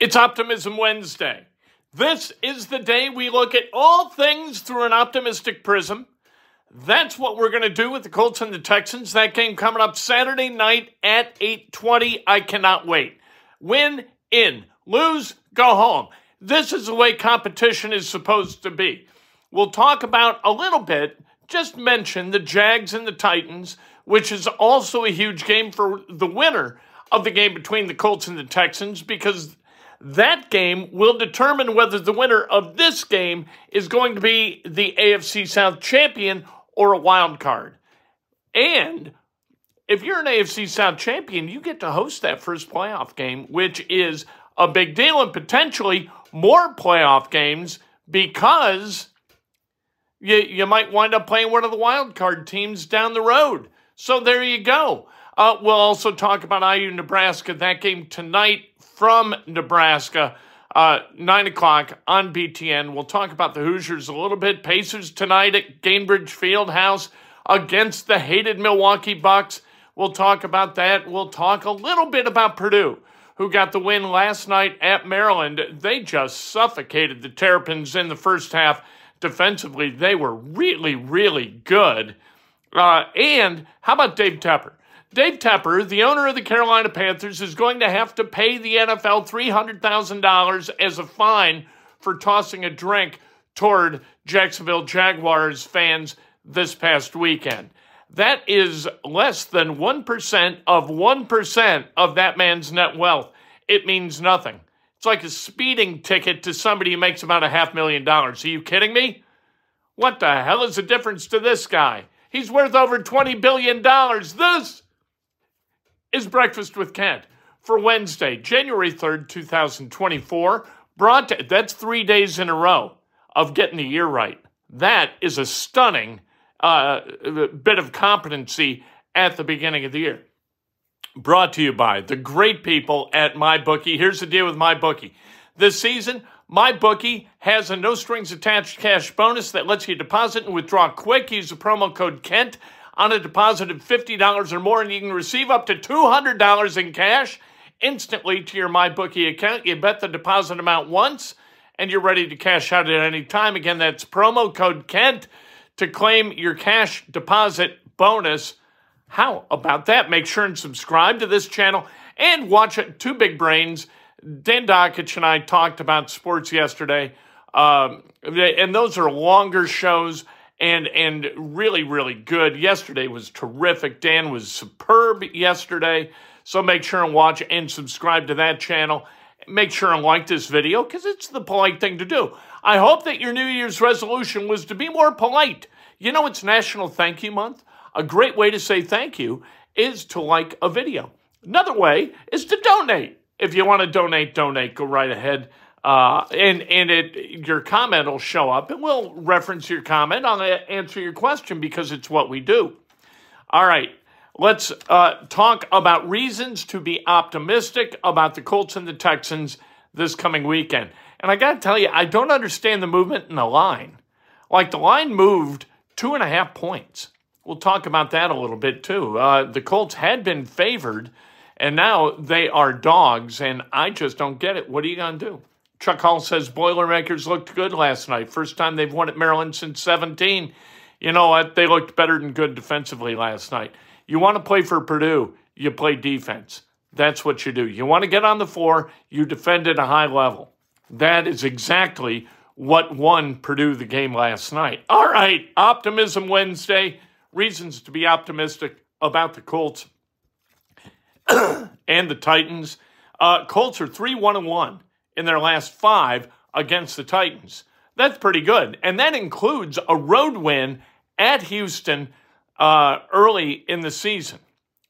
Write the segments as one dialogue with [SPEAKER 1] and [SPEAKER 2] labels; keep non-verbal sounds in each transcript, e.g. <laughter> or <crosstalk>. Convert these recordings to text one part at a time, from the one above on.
[SPEAKER 1] It's Optimism Wednesday. This is the day we look at all things through an optimistic prism. That's what we're going to do with the Colts and the Texans. That game coming up Saturday night at 8:20. I cannot wait. Win in, lose, go home. This is the way competition is supposed to be. We'll talk about a little bit, just mention the Jags and the Titans, which is also a huge game for the winner of the game between the Colts and the Texans because that game will determine whether the winner of this game is going to be the AFC South champion or a wild card. And if you're an AFC South champion, you get to host that first playoff game, which is a big deal and potentially more playoff games because you, you might wind up playing one of the wild card teams down the road. So there you go. Uh, we'll also talk about IU Nebraska. That game tonight from Nebraska, uh, 9 o'clock on BTN. We'll talk about the Hoosiers a little bit. Pacers tonight at Gainbridge Fieldhouse against the hated Milwaukee Bucks. We'll talk about that. We'll talk a little bit about Purdue, who got the win last night at Maryland. They just suffocated the Terrapins in the first half. Defensively, they were really, really good. Uh, and how about Dave Tepper? Dave Tepper, the owner of the Carolina Panthers, is going to have to pay the NFL $300,000 as a fine for tossing a drink toward Jacksonville Jaguars fans this past weekend. That is less than 1% of 1% of that man's net wealth. It means nothing. It's like a speeding ticket to somebody who makes about a half million dollars. Are you kidding me? What the hell is the difference to this guy? He's worth over $20 billion. This is Breakfast with Kent for Wednesday, January 3rd, 2024. Brought to, that's three days in a row of getting the year right. That is a stunning uh, bit of competency at the beginning of the year. Brought to you by the great people at MyBookie. Here's the deal with MyBookie. This season, MyBookie has a no strings attached cash bonus that lets you deposit and withdraw quick. Use the promo code KENT on a deposit of $50 or more, and you can receive up to $200 in cash instantly to your MyBookie account. You bet the deposit amount once, and you're ready to cash out at any time. Again, that's promo code KENT to claim your cash deposit bonus. How about that? Make sure and subscribe to this channel and watch it. Two Big Brains. Dan Dakich and I talked about sports yesterday, um, and those are longer shows and and really really good. Yesterday was terrific. Dan was superb yesterday. So make sure and watch and subscribe to that channel. Make sure and like this video because it's the polite thing to do. I hope that your New Year's resolution was to be more polite. You know, it's National Thank You Month. A great way to say thank you is to like a video. Another way is to donate. If you want to donate, donate. Go right ahead. Uh, and and it your comment will show up, and we'll reference your comment. I'll answer your question because it's what we do. All right, let's uh, talk about reasons to be optimistic about the Colts and the Texans this coming weekend. And I got to tell you, I don't understand the movement in the line. Like the line moved two and a half points. We'll talk about that a little bit too. Uh, the Colts had been favored, and now they are dogs, and I just don't get it. What are you going to do? Chuck Hall says Boilermakers looked good last night. First time they've won at Maryland since 17. You know what? They looked better than good defensively last night. You want to play for Purdue, you play defense. That's what you do. You want to get on the floor, you defend at a high level. That is exactly what won Purdue the game last night. All right, Optimism Wednesday. Reasons to be optimistic about the Colts <coughs> and the Titans. Uh, Colts are 3 1 1 in their last five against the Titans. That's pretty good. And that includes a road win at Houston uh, early in the season,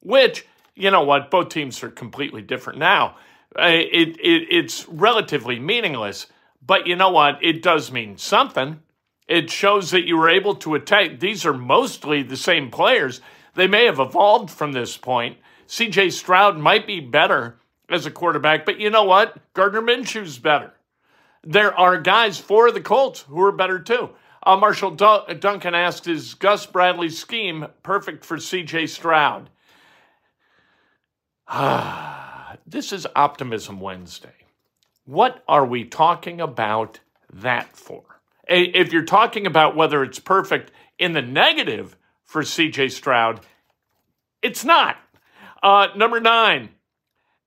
[SPEAKER 1] which, you know what, both teams are completely different now. Uh, it, it, it's relatively meaningless, but you know what? It does mean something. It shows that you were able to attack. These are mostly the same players. They may have evolved from this point. CJ Stroud might be better as a quarterback, but you know what? Gardner Minshew's better. There are guys for the Colts who are better too. Uh, Marshall D- Duncan asked, Is Gus Bradley's scheme perfect for CJ Stroud? <sighs> this is Optimism Wednesday. What are we talking about that for? If you're talking about whether it's perfect in the negative for CJ Stroud, it's not. Uh, number nine.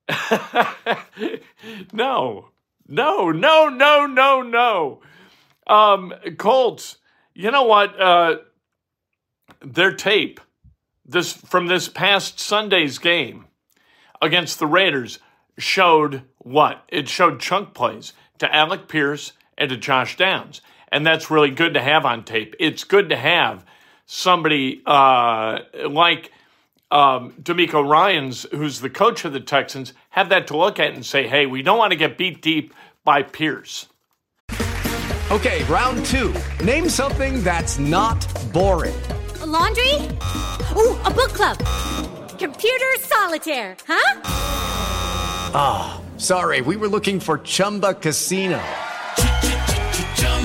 [SPEAKER 1] <laughs> no, no, no, no, no, no. Um, Colts, you know what? Uh, their tape this from this past Sunday's game against the Raiders showed what? It showed chunk plays to Alec Pierce and to Josh Downs. And that's really good to have on tape. It's good to have somebody uh, like um, DeMeco Ryans, who's the coach of the Texans, have that to look at and say, hey, we don't want to get beat deep by Pierce.
[SPEAKER 2] Okay, round two. Name something that's not boring.
[SPEAKER 3] A laundry? Ooh, a book club. Computer solitaire, huh?
[SPEAKER 2] Ah, oh, sorry, we were looking for Chumba Casino.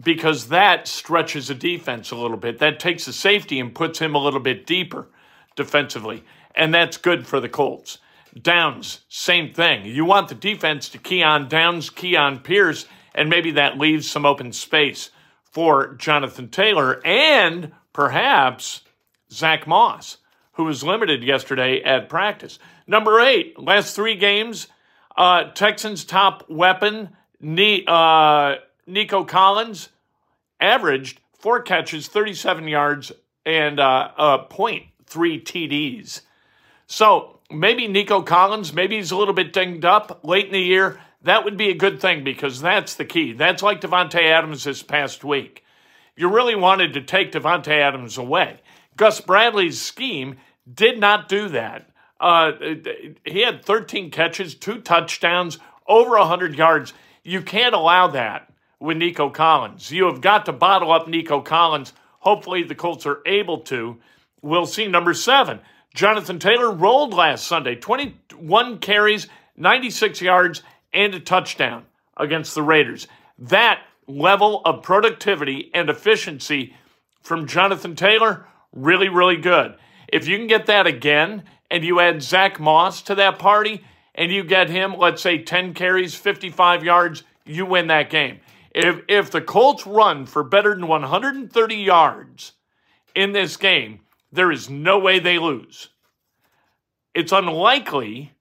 [SPEAKER 1] because that stretches a defense a little bit. That takes a safety and puts him a little bit deeper defensively. And that's good for the Colts. Downs, same thing. You want the defense to key on Downs, key on Pierce, and maybe that leaves some open space for Jonathan Taylor and perhaps Zach Moss, who was limited yesterday at practice. Number eight, last three games, uh, Texans' top weapon, uh, Nico Collins averaged four catches, 37 yards, and uh, uh, 0.3 TDs. So maybe Nico Collins, maybe he's a little bit dinged up late in the year. That would be a good thing because that's the key. That's like Davante Adams this past week. You really wanted to take Davante Adams away. Gus Bradley's scheme did not do that. Uh, he had 13 catches, two touchdowns, over 100 yards. You can't allow that with Nico Collins. You have got to bottle up Nico Collins. Hopefully, the Colts are able to. We'll see. Number seven, Jonathan Taylor rolled last Sunday 21 carries, 96 yards, and a touchdown against the Raiders. That level of productivity and efficiency from Jonathan Taylor, really, really good. If you can get that again and you add Zach Moss to that party and you get him, let's say, 10 carries, 55 yards, you win that game. If if the Colts run for better than 130 yards in this game, there is no way they lose. it's unlikely.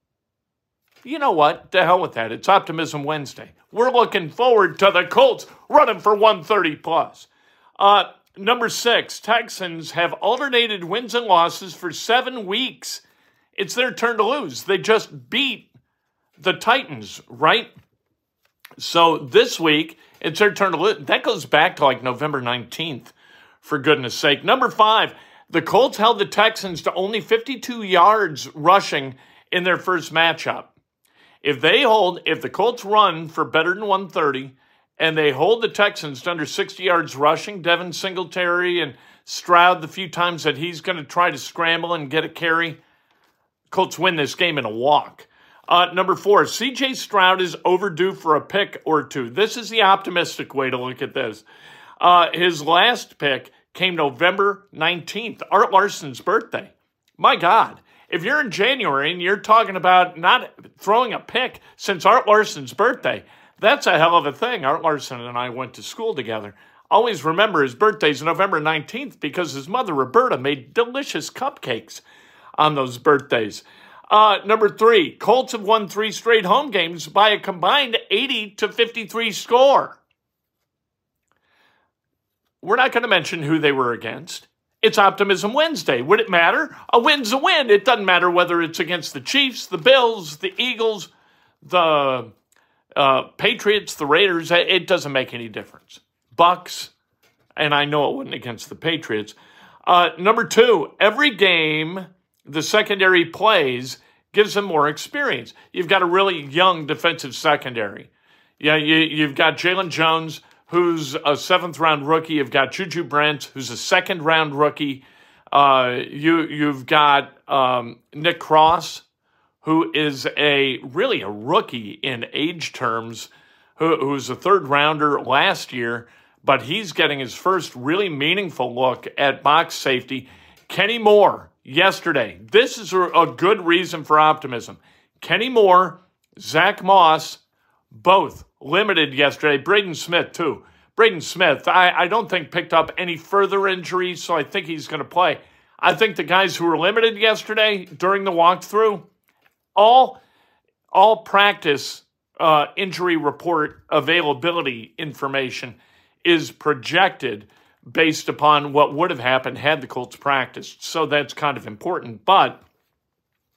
[SPEAKER 1] You know what? To hell with that. It's Optimism Wednesday. We're looking forward to the Colts running for 130 plus. Uh, number six, Texans have alternated wins and losses for seven weeks. It's their turn to lose. They just beat the Titans, right? So this week, it's their turn to lose. That goes back to like November 19th, for goodness sake. Number five, the Colts held the Texans to only 52 yards rushing in their first matchup. If they hold, if the Colts run for better than 130 and they hold the Texans to under 60 yards rushing, Devin Singletary and Stroud the few times that he's going to try to scramble and get a carry, Colts win this game in a walk. Uh, number four, CJ Stroud is overdue for a pick or two. This is the optimistic way to look at this. Uh, his last pick came November 19th, Art Larson's birthday. My God, if you're in January and you're talking about not throwing a pick since Art Larson's birthday, that's a hell of a thing. Art Larson and I went to school together. Always remember his birthday's November 19th because his mother, Roberta, made delicious cupcakes on those birthdays. Uh, number three, Colts have won three straight home games by a combined 80 to 53 score. We're not going to mention who they were against. It's Optimism Wednesday. Would it matter? A win's a win. It doesn't matter whether it's against the Chiefs, the Bills, the Eagles, the uh, Patriots, the Raiders. It doesn't make any difference. Bucks, and I know it wasn't against the Patriots. Uh, number two, every game the secondary plays gives them more experience. You've got a really young defensive secondary. Yeah, you, you've got Jaylon Jones, who's a seventh round rookie. You've got Juju Brent, who's a second round rookie. Uh, you you've got um, Nick Cross, who is a really a rookie in age terms, who, who's a third rounder last year, but he's getting his first really meaningful look at box safety. Kenny Moore yesterday. This is a, good reason for optimism. Kenny Moore, Zach Moss, both limited yesterday. Braden Smith, too. Braden Smith, I, I don't think picked up any further injuries, so I think he's going to play. I think the guys who were limited yesterday during the walkthrough, all all practice uh, injury report availability information is projected based upon what would have happened had the Colts practiced. So that's kind of important. But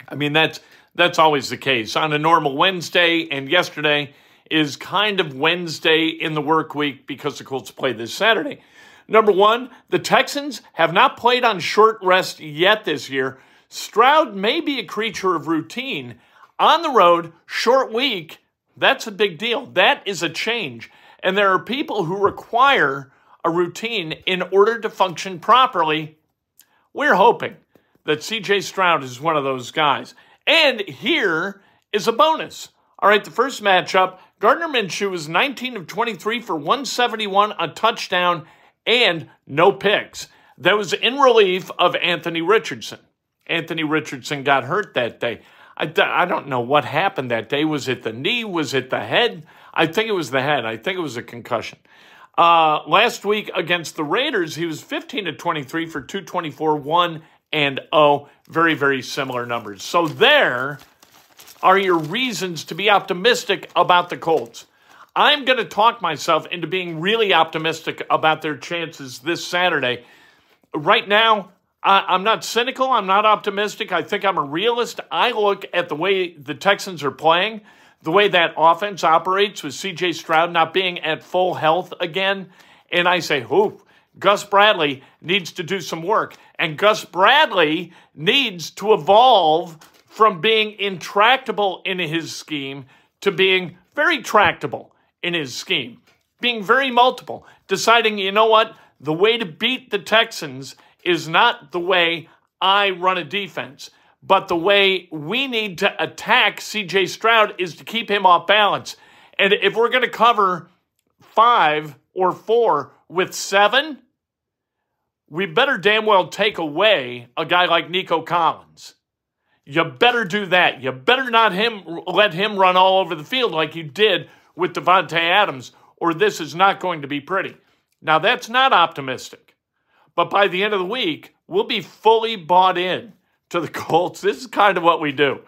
[SPEAKER 1] I mean that's that's always the case. On a normal Wednesday and yesterday is kind of Wednesday in the work week because the Colts play this Saturday. Number one, the Texans have not played on short rest yet this year. Stroud may be a creature of routine. On the road, short week, that's a big deal. That is a change. And there are people who require a routine in order to function properly. We're hoping that CJ Stroud is one of those guys. And here is a bonus. All right, the first matchup Gardner Minshew was 19 of 23 for 171, a touchdown, and no picks. That was in relief of Anthony Richardson. Anthony Richardson got hurt that day. I, I don't know what happened that day. Was it the knee? Was it the head? I think it was the head. I think it was a concussion. Uh, last week against the Raiders, he was 15 to 23 for 224, 1 and 0. Very, very similar numbers. So there are your reasons to be optimistic about the Colts. I'm going to talk myself into being really optimistic about their chances this Saturday. Right now, I, am not cynical. I'm not optimistic. I think I'm a realist. I look at the way the Texans are playing the way that offense operates with CJ Stroud not being at full health again. And I say, whoo, Gus Bradley needs to do some work. And Gus Bradley needs to evolve from being intractable in his scheme to being very tractable in his scheme, being very multiple, deciding, you know what, the way to beat the Texans is not the way I run a defense. But the way we need to attack CJ Stroud is to keep him off balance. And if we're going to cover five or four with seven, we better damn well take away a guy like Nico Collins. You better do that. You better not him let him run all over the field like you did with Davante Adams, or this is not going to be pretty. Now that's not optimistic, but by the end of the week, we'll be fully bought in to the Colts. This is kind of what we do.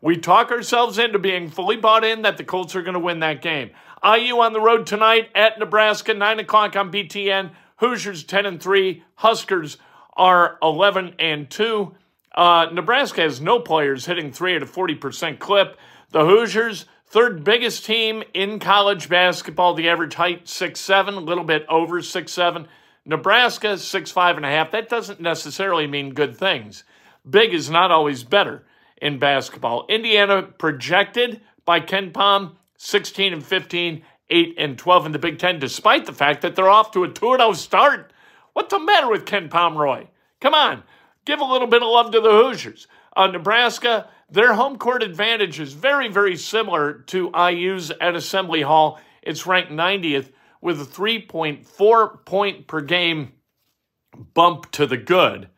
[SPEAKER 1] We talk ourselves into being fully bought in that the Colts are going to win that game. IU on the road tonight at Nebraska, 9 o'clock on BTN. Hoosiers 10 and 3. Huskers are 11 and 2. Uh, Nebraska has no players hitting three at a 40% clip. The Hoosiers, third biggest team in college basketball. The average height, six seven, a little bit over six seven. Nebraska, six five and a half. That doesn't necessarily mean good things. Big is not always better in basketball. Indiana projected by KenPom 16 and 15, 8 and 12 in the Big Ten, despite the fact that they're off to a 2 0 start. What's the matter with Ken Pomeroy? Come on, give a little bit of love to the Hoosiers. Uh, Nebraska, their home court advantage is very, very similar to IU's at Assembly Hall. It's ranked 90th with a 3.4 point per game bump to the good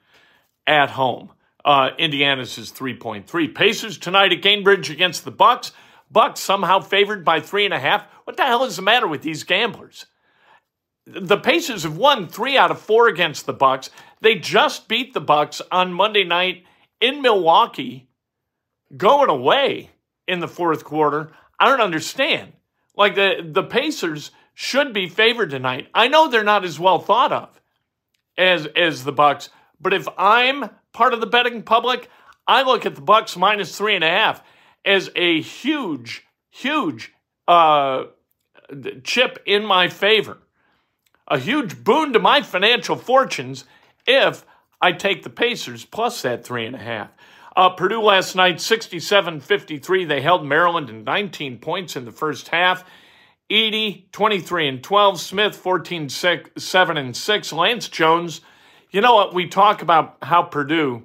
[SPEAKER 1] at home. Uh, Indiana's is 3.3. Pacers tonight at Gainbridge against the Bucks. Bucks somehow favored by three and a half. What the hell is the matter with these gamblers? The Pacers have won three out of four against the Bucks. They just beat the Bucks on Monday night in Milwaukee, going away in the fourth quarter. I don't understand. Like the the Pacers should be favored tonight. I know they're not as well thought of as as the Bucks, but if I'm part of the betting public, I look at the Bucks minus three and a half as a huge, huge uh, chip in my favor, a huge boon to my financial fortunes if I take the Pacers plus that three and a half. Uh, Purdue last night, 67 53. They held Maryland in 19 points in the first half. Edey, 23 and 12. Smith, 14 6, 7 and 6. Lance Jones, you know what? We talk about how Purdue,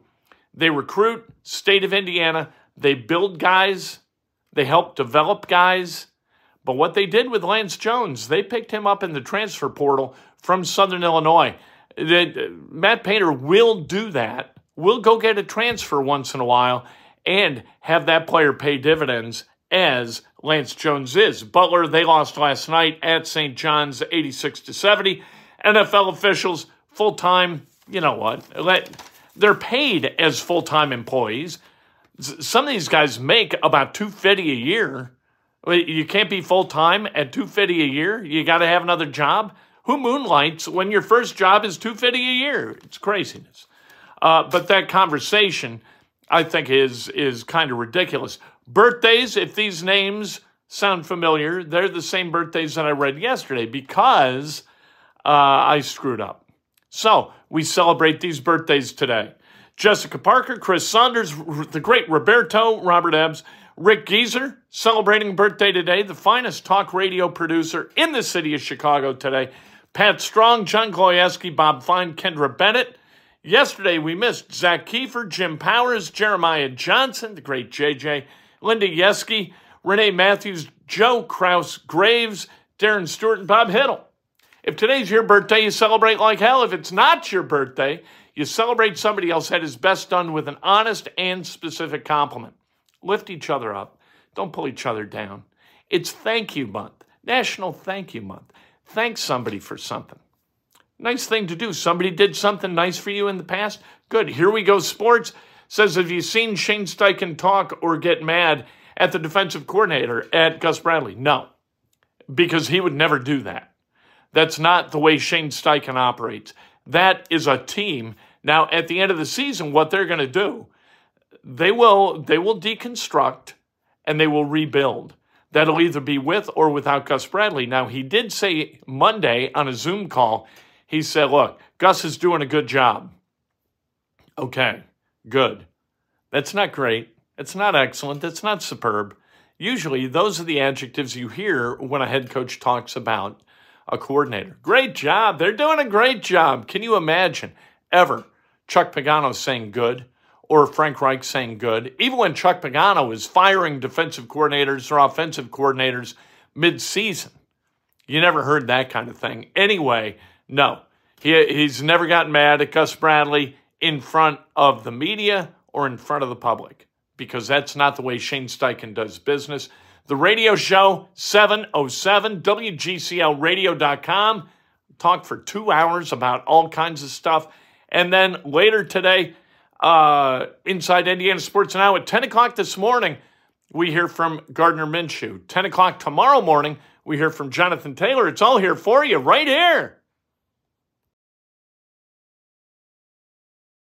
[SPEAKER 1] they recruit, state of Indiana, they build guys, they help develop guys. But what they did with Lance Jones, they picked him up in the transfer portal from Southern Illinois. Matt Painter will do that. We'll go get a transfer once in a while and have that player pay dividends as Lance Jones is. Butler, they lost last night at St. John's 86 to 70. NFL officials, full time, you know what? Let, They're paid as full time employees. Some of these guys make about 250 a year. You can't be full time at 250 a year. You got to have another job. Who moonlights when your first job is 250 a year? It's craziness. Uh, but that conversation, I think, is is kind of ridiculous. Birthdays, if these names sound familiar, they're the same birthdays that I read yesterday because uh, I screwed up. So we celebrate these birthdays today. Jessica Parker, Chris Saunders, the great Roberto, Robert Ebbs, Rick Geezer, celebrating birthday today, the finest talk radio producer in the city of Chicago today. Pat Strong, John Gloyeski, Bob Fine, Kendra Bennett. Yesterday we missed Zach Kiefer, Jim Powers, Jeremiah Johnson, the great JJ, Linda Yeski, Renee Matthews, Joe Kraus Graves, Darren Stewart, and Bob Hiddle. If today's your birthday, you celebrate like hell. If it's not your birthday, you celebrate somebody else had his best done with an honest and specific compliment. Lift each other up. Don't pull each other down. It's Thank You Month, National Thank You Month. Thank somebody for something. Nice thing to do. Somebody did something nice for you in the past. Good. Here we go. Sports says, Have you seen Shane Steichen talk or get mad at the defensive coordinator at Gus Bradley? No, because he would never do that. That's not the way Shane Steichen operates. That is a team. Now, at the end of the season, what they're going to do, they will they will deconstruct and they will rebuild. That'll either be with or without Gus Bradley. Now, he did say Monday on a Zoom call, he said, Look, Gus is doing a good job. Okay, good. That's not great. It's not excellent. That's not superb. Usually, those are the adjectives you hear when a head coach talks about a coordinator. Great job. They're doing a great job. Can you imagine ever Chuck Pagano saying good or Frank Reich saying good? Even when Chuck Pagano is firing defensive coordinators or offensive coordinators mid-season, you never heard that kind of thing. Anyway, no, he, he's never gotten mad at Gus Bradley in front of the media or in front of the public because that's not the way Shane Steichen does business. The radio show, 707 WGCLradio.com. Talk for two hours about all kinds of stuff. And then later today, uh, Inside Indiana Sports Now at 10 o'clock this morning. We hear from Gardner Minshew. 10 o'clock tomorrow morning, we hear from Jonathan Taylor. It's all here for you right here.